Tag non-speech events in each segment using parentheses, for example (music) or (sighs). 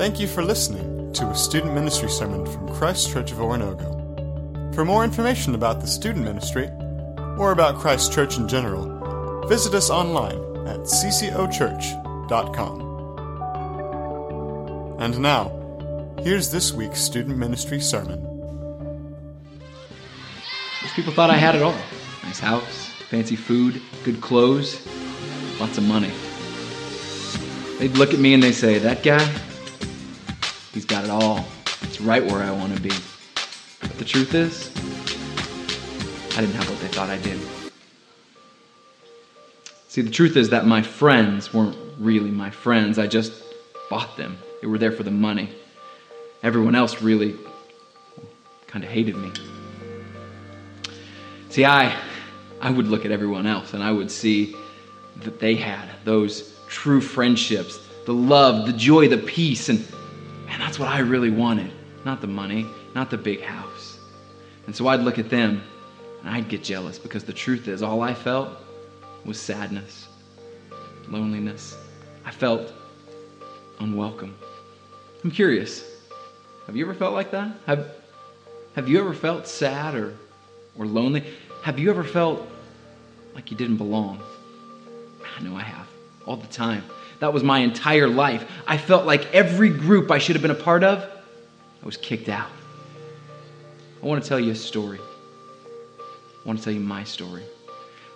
Thank you for listening to a student ministry sermon from Christ Church of Oronogo. For more information about the student ministry, or about Christ Church in general, visit us online at ccochurch.com. And now, here's this week's student ministry sermon. Most people thought I had it all nice house, fancy food, good clothes, lots of money. They'd look at me and they say, That guy, he's got it all. It's right where I want to be. But the truth is, I didn't have what they thought I did. See, the truth is that my friends weren't really my friends. I just bought them. They were there for the money. Everyone else really kind of hated me. See, I, I would look at everyone else and I would see that they had those true friendships, the love, the joy, the peace, and man, that's what I really wanted. Not the money, not the big house. And so I'd look at them and I'd get jealous because the truth is, all I felt was sadness, loneliness. I felt unwelcome. I'm curious. Have you ever felt like that? Have, have you ever felt sad or, or lonely? Have you ever felt like you didn't belong? I know I have, all the time. That was my entire life. I felt like every group I should have been a part of, I was kicked out. I want to tell you a story. I want to tell you my story.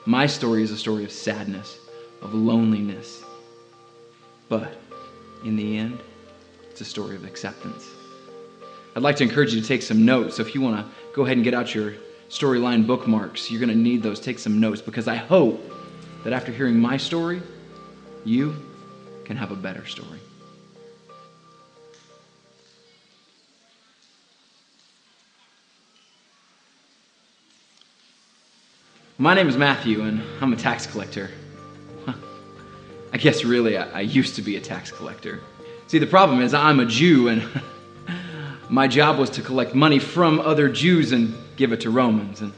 My story is a story of sadness, of loneliness. But in the end, it's a story of acceptance. I'd like to encourage you to take some notes. So if you want to go ahead and get out your storyline bookmarks, you're going to need those. Take some notes because I hope that after hearing my story, you can have a better story. My name is Matthew, and I'm a tax collector. I guess really, I, I used to be a tax collector. See, the problem is, I'm a Jew, and (laughs) my job was to collect money from other Jews and give it to Romans. And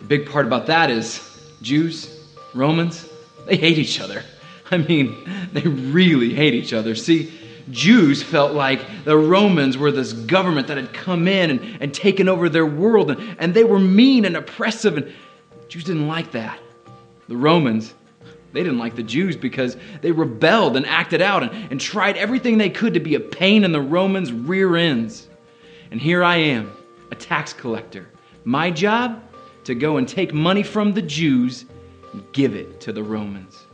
the big part about that is Jews, Romans, they hate each other. (laughs) I mean, they really hate each other. See, Jews felt like the Romans were this government that had come in and, and taken over their world, and, and they were mean and oppressive, and Jews didn't like that. The Romans, they didn't like the Jews because they rebelled and acted out and, and tried everything they could to be a pain in the Romans' rear ends. And here I am, a tax collector. My job? To go and take money from the Jews and give it to the Romans.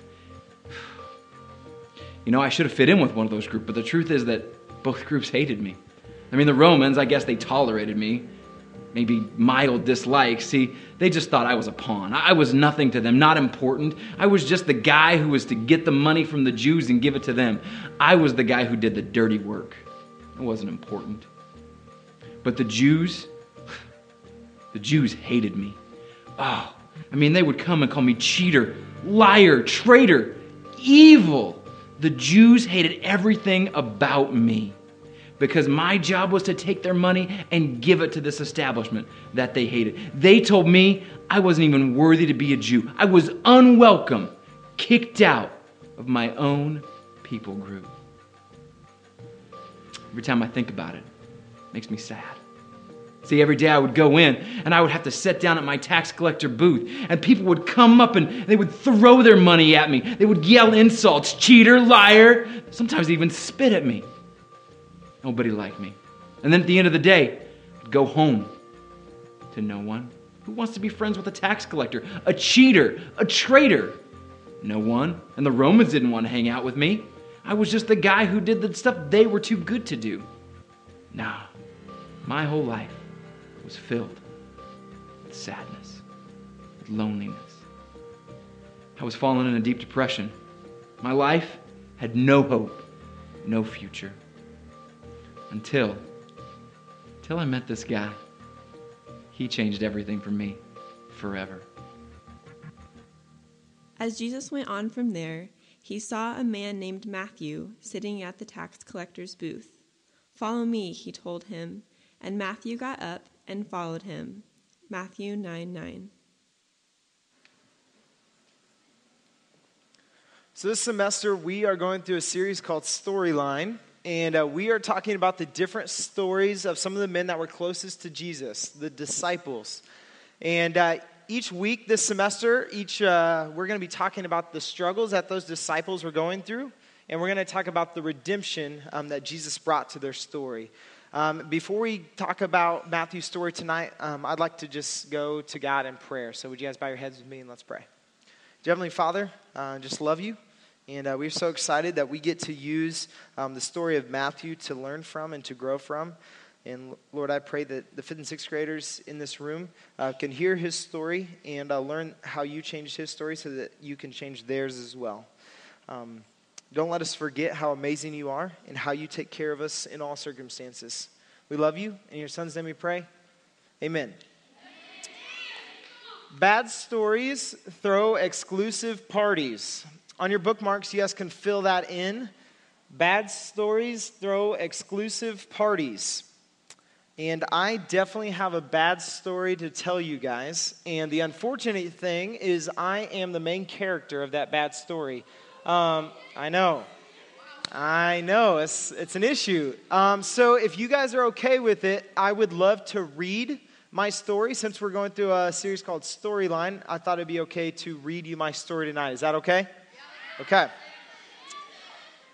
You know, I should have fit in with one of those groups, but the truth is that both groups hated me. I mean, the Romans, I guess they tolerated me, maybe mild dislike. See, they just thought I was a pawn. I was nothing to them, not important. I was just the guy who was to get the money from the Jews and give it to them. I was the guy who did the dirty work. It wasn't important. But the Jews, (sighs) the Jews hated me. Oh, I mean, they would come and call me cheater, liar, traitor, evil. The Jews hated everything about me because my job was to take their money and give it to this establishment that they hated. They told me I wasn't even worthy to be a Jew. I was unwelcome, kicked out of my own people group. Every time I think about it, it makes me sad. See, every day I would go in and I would have to sit down at my tax collector booth, and people would come up and they would throw their money at me. They would yell insults cheater, liar, sometimes even spit at me. Nobody liked me. And then at the end of the day, I'd go home to no one. Who wants to be friends with a tax collector, a cheater, a traitor? No one. And the Romans didn't want to hang out with me. I was just the guy who did the stuff they were too good to do. Nah, my whole life was filled with sadness, with loneliness. I was falling in a deep depression. My life had no hope, no future. Until, until I met this guy. He changed everything for me forever. As Jesus went on from there, he saw a man named Matthew sitting at the tax collector's booth. Follow me, he told him, and Matthew got up and followed him. Matthew 9 9. So, this semester, we are going through a series called Storyline. and uh, we are talking about the different stories of some of the men that were closest to Jesus, the disciples. And uh, each week this semester, each uh, we're going to be talking about the struggles that those disciples were going through, and we're going to talk about the redemption um, that Jesus brought to their story. Um, before we talk about Matthew's story tonight, um, I'd like to just go to God in prayer. So, would you guys bow your heads with me and let's pray? Dear Heavenly Father, uh, just love you. And uh, we're so excited that we get to use um, the story of Matthew to learn from and to grow from. And Lord, I pray that the fifth and sixth graders in this room uh, can hear his story and uh, learn how you changed his story so that you can change theirs as well. Um, don't let us forget how amazing you are and how you take care of us in all circumstances. We love you. In your son's name we pray. Amen. Bad stories throw exclusive parties. On your bookmarks, you guys can fill that in. Bad stories throw exclusive parties. And I definitely have a bad story to tell you guys. And the unfortunate thing is, I am the main character of that bad story. Um, I know. I know. It's, it's an issue. Um, so, if you guys are okay with it, I would love to read my story. Since we're going through a series called Storyline, I thought it'd be okay to read you my story tonight. Is that okay? Okay.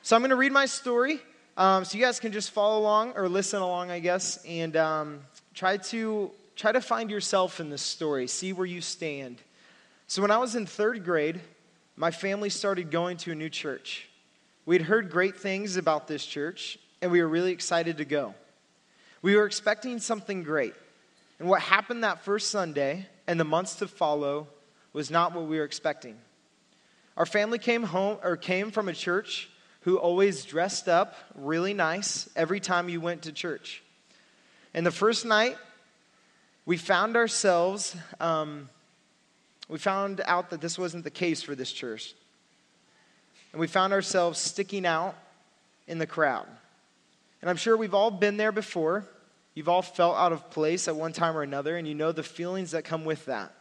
So, I'm going to read my story. Um, so, you guys can just follow along or listen along, I guess, and um, try, to, try to find yourself in this story, see where you stand. So, when I was in third grade, my family started going to a new church. We'd heard great things about this church, and we were really excited to go. We were expecting something great. And what happened that first Sunday and the months to follow was not what we were expecting. Our family came home or came from a church who always dressed up really nice every time you went to church. And the first night, we found ourselves um, we found out that this wasn't the case for this church. And we found ourselves sticking out in the crowd. And I'm sure we've all been there before. You've all felt out of place at one time or another, and you know the feelings that come with that.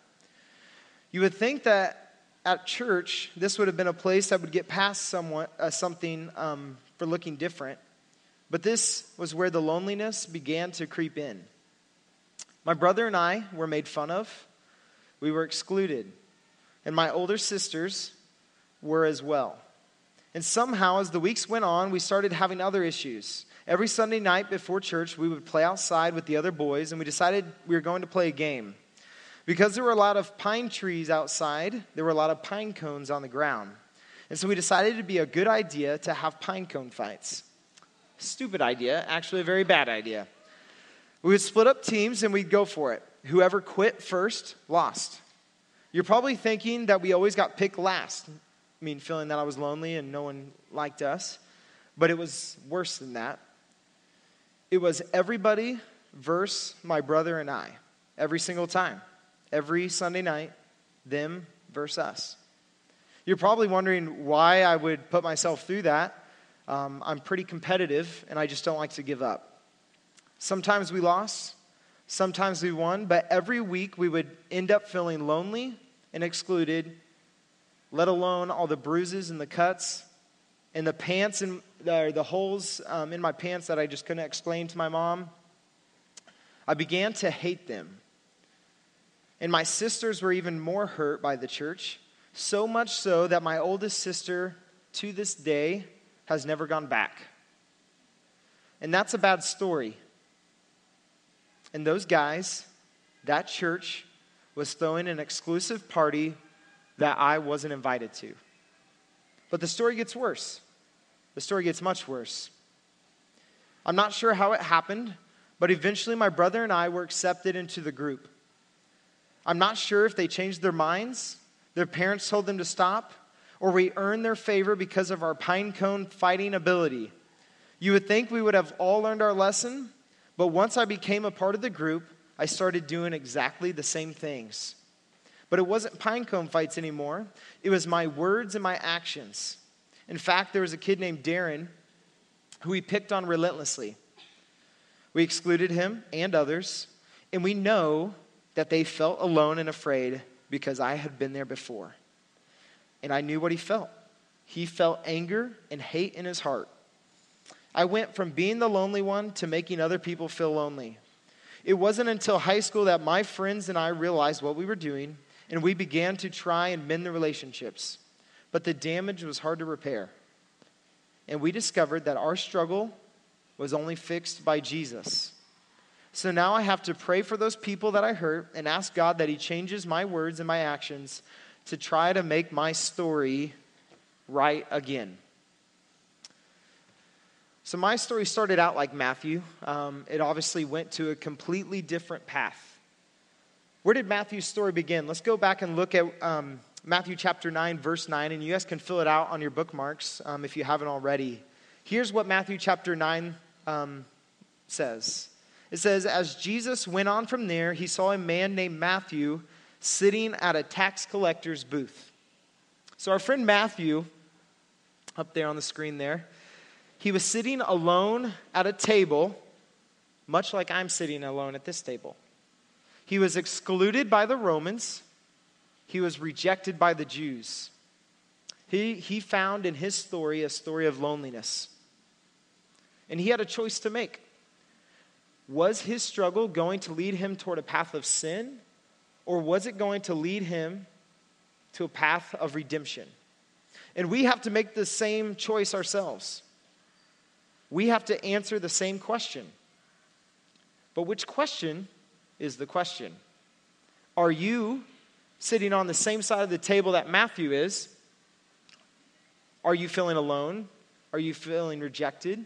You would think that at church, this would have been a place that would get past somewhat, uh, something um, for looking different. But this was where the loneliness began to creep in. My brother and I were made fun of we were excluded. And my older sisters were as well. And somehow, as the weeks went on, we started having other issues. Every Sunday night before church, we would play outside with the other boys, and we decided we were going to play a game. Because there were a lot of pine trees outside, there were a lot of pine cones on the ground. And so we decided it'd be a good idea to have pine cone fights. Stupid idea, actually, a very bad idea. We would split up teams and we'd go for it whoever quit first lost. You're probably thinking that we always got picked last. I mean, feeling that I was lonely and no one liked us. But it was worse than that. It was everybody versus my brother and I, every single time. Every Sunday night, them versus us. You're probably wondering why I would put myself through that. Um, I'm pretty competitive and I just don't like to give up. Sometimes we lost, Sometimes we won, but every week we would end up feeling lonely and excluded, let alone all the bruises and the cuts and the pants and the, the holes um, in my pants that I just couldn't explain to my mom. I began to hate them. And my sisters were even more hurt by the church, so much so that my oldest sister, to this day, has never gone back. And that's a bad story and those guys, that church, was throwing an exclusive party that I wasn't invited to. But the story gets worse. The story gets much worse. I'm not sure how it happened, but eventually my brother and I were accepted into the group. I'm not sure if they changed their minds, their parents told them to stop, or we earned their favor because of our pine cone fighting ability. You would think we would have all learned our lesson, but once I became a part of the group, I started doing exactly the same things. But it wasn't pinecone fights anymore, it was my words and my actions. In fact, there was a kid named Darren who we picked on relentlessly. We excluded him and others, and we know that they felt alone and afraid because I had been there before. And I knew what he felt. He felt anger and hate in his heart. I went from being the lonely one to making other people feel lonely. It wasn't until high school that my friends and I realized what we were doing, and we began to try and mend the relationships. But the damage was hard to repair. And we discovered that our struggle was only fixed by Jesus. So now I have to pray for those people that I hurt and ask God that He changes my words and my actions to try to make my story right again. So, my story started out like Matthew. Um, it obviously went to a completely different path. Where did Matthew's story begin? Let's go back and look at um, Matthew chapter 9, verse 9, and you guys can fill it out on your bookmarks um, if you haven't already. Here's what Matthew chapter 9 um, says It says, As Jesus went on from there, he saw a man named Matthew sitting at a tax collector's booth. So, our friend Matthew, up there on the screen there, he was sitting alone at a table, much like I'm sitting alone at this table. He was excluded by the Romans, he was rejected by the Jews. He, he found in his story a story of loneliness. And he had a choice to make. Was his struggle going to lead him toward a path of sin, or was it going to lead him to a path of redemption? And we have to make the same choice ourselves. We have to answer the same question. But which question is the question? Are you sitting on the same side of the table that Matthew is? Are you feeling alone? Are you feeling rejected?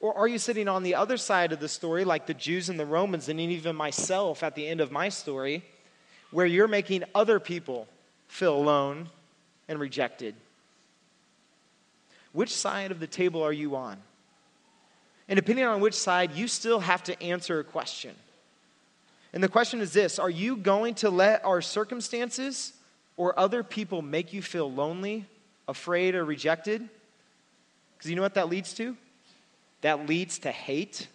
Or are you sitting on the other side of the story, like the Jews and the Romans, and even myself at the end of my story, where you're making other people feel alone and rejected? Which side of the table are you on? And depending on which side, you still have to answer a question. And the question is this Are you going to let our circumstances or other people make you feel lonely, afraid, or rejected? Because you know what that leads to? That leads to hate,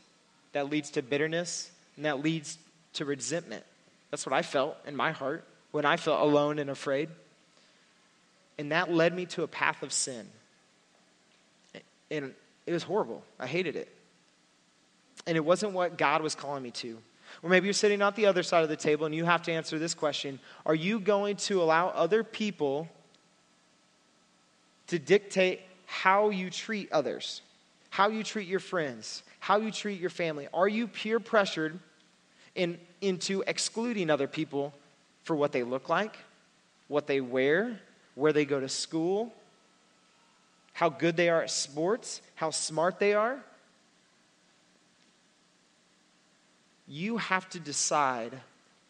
that leads to bitterness, and that leads to resentment. That's what I felt in my heart when I felt alone and afraid. And that led me to a path of sin. And it was horrible. I hated it. And it wasn't what God was calling me to. Or maybe you're sitting on the other side of the table and you have to answer this question Are you going to allow other people to dictate how you treat others, how you treat your friends, how you treat your family? Are you peer pressured in, into excluding other people for what they look like, what they wear, where they go to school, how good they are at sports, how smart they are? You have to decide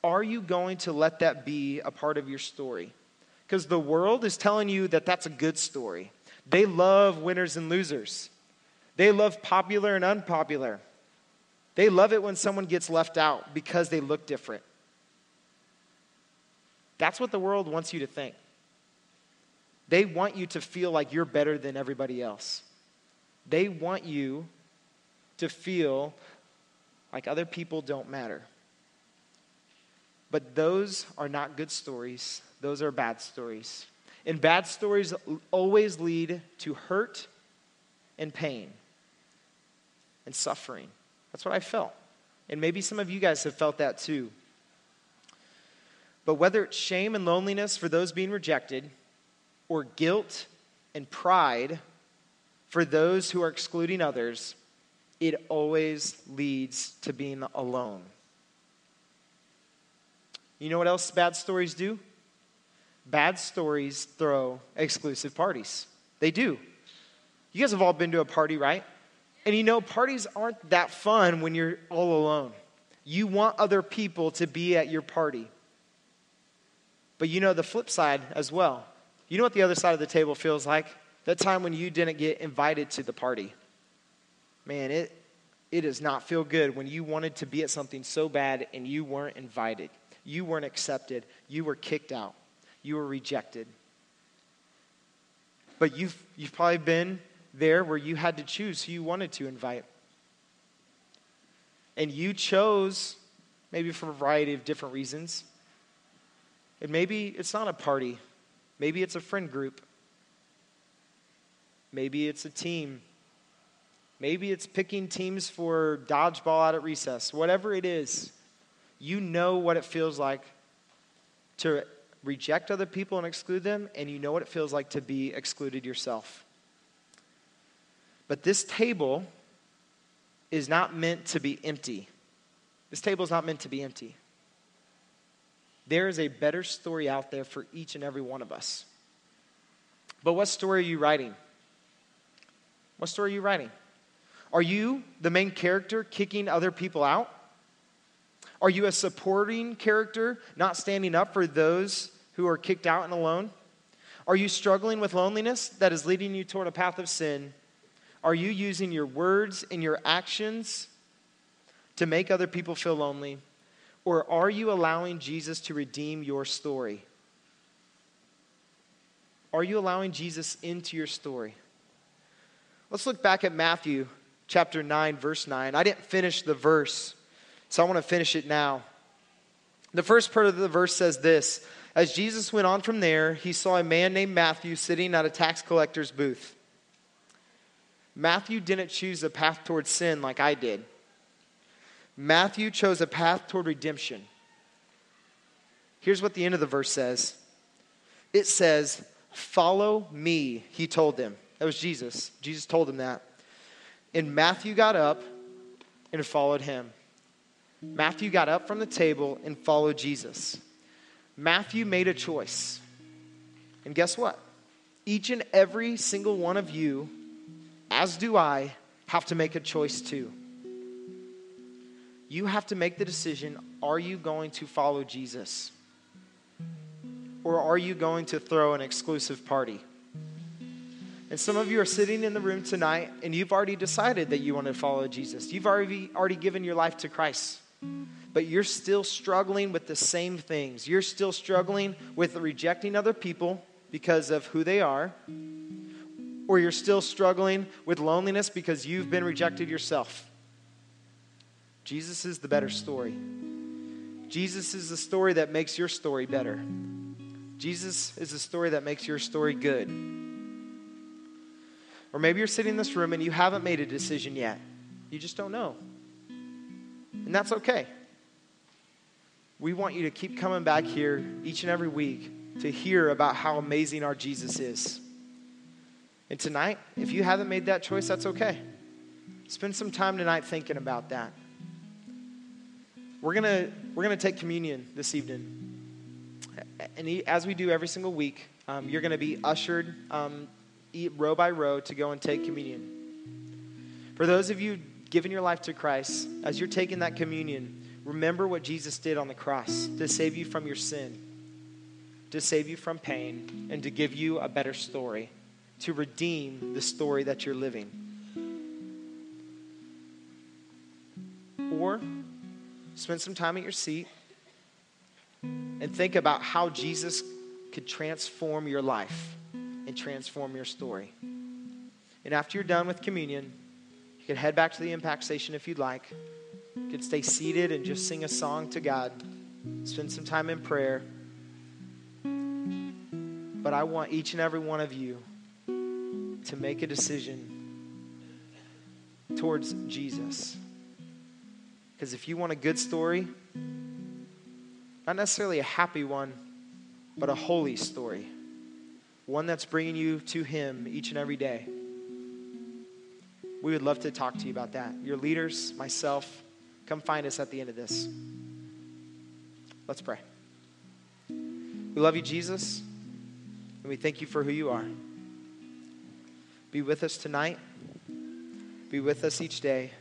are you going to let that be a part of your story? Because the world is telling you that that's a good story. They love winners and losers, they love popular and unpopular. They love it when someone gets left out because they look different. That's what the world wants you to think. They want you to feel like you're better than everybody else. They want you to feel like other people don't matter. But those are not good stories, those are bad stories. And bad stories always lead to hurt and pain and suffering. That's what I felt. And maybe some of you guys have felt that too. But whether it's shame and loneliness for those being rejected, or guilt and pride for those who are excluding others, it always leads to being alone. You know what else bad stories do? Bad stories throw exclusive parties. They do. You guys have all been to a party, right? And you know, parties aren't that fun when you're all alone. You want other people to be at your party. But you know the flip side as well. You know what the other side of the table feels like? That time when you didn't get invited to the party man, it, it does not feel good when you wanted to be at something so bad and you weren't invited. You weren't accepted. You were kicked out. You were rejected. But you've, you've probably been there where you had to choose who you wanted to invite. And you chose, maybe for a variety of different reasons. And maybe it's not a party, maybe it's a friend group, maybe it's a team Maybe it's picking teams for dodgeball out at recess. Whatever it is, you know what it feels like to reject other people and exclude them, and you know what it feels like to be excluded yourself. But this table is not meant to be empty. This table is not meant to be empty. There is a better story out there for each and every one of us. But what story are you writing? What story are you writing? Are you the main character kicking other people out? Are you a supporting character, not standing up for those who are kicked out and alone? Are you struggling with loneliness that is leading you toward a path of sin? Are you using your words and your actions to make other people feel lonely? Or are you allowing Jesus to redeem your story? Are you allowing Jesus into your story? Let's look back at Matthew chapter 9, verse 9. I didn't finish the verse, so I want to finish it now. The first part of the verse says this As Jesus went on from there, he saw a man named Matthew sitting at a tax collector's booth. Matthew didn't choose a path towards sin like I did. Matthew chose a path toward redemption. Here's what the end of the verse says it says, Follow me, he told them. That was Jesus. Jesus told them that. And Matthew got up and followed him. Matthew got up from the table and followed Jesus. Matthew made a choice. And guess what? Each and every single one of you, as do I, have to make a choice too you have to make the decision are you going to follow Jesus? Or are you going to throw an exclusive party? And some of you are sitting in the room tonight and you've already decided that you want to follow Jesus. You've already, already given your life to Christ. But you're still struggling with the same things. You're still struggling with rejecting other people because of who they are. Or you're still struggling with loneliness because you've been rejected yourself. Jesus is the better story. Jesus is the story that makes your story better. Jesus is the story that makes your story good. Or maybe you're sitting in this room and you haven't made a decision yet. You just don't know. And that's okay. We want you to keep coming back here each and every week to hear about how amazing our Jesus is. And tonight, if you haven't made that choice, that's okay. Spend some time tonight thinking about that. We're going we're gonna take communion this evening. And as we do every single week, um, you're going to be ushered um, row by row to go and take communion. For those of you giving your life to Christ, as you're taking that communion, remember what Jesus did on the cross to save you from your sin, to save you from pain, and to give you a better story, to redeem the story that you're living. Or spend some time at your seat and think about how Jesus could transform your life and transform your story. And after you're done with communion, you can head back to the impact station if you'd like. You could stay seated and just sing a song to God, spend some time in prayer. But I want each and every one of you to make a decision towards Jesus. Because if you want a good story, not necessarily a happy one, but a holy story, one that's bringing you to Him each and every day, we would love to talk to you about that. Your leaders, myself, come find us at the end of this. Let's pray. We love you, Jesus, and we thank you for who you are. Be with us tonight. Be with us each day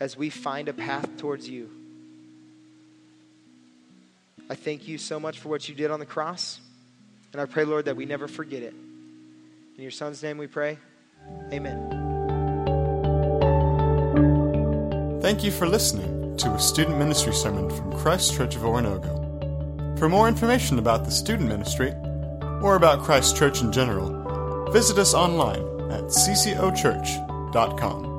as we find a path towards you. I thank you so much for what you did on the cross. And I pray, Lord, that we never forget it. In your son's name we pray. Amen. Thank you for listening to a student ministry sermon from Christ Church of Oronogo. For more information about the student ministry or about Christ Church in general, visit us online at ccochurch.com.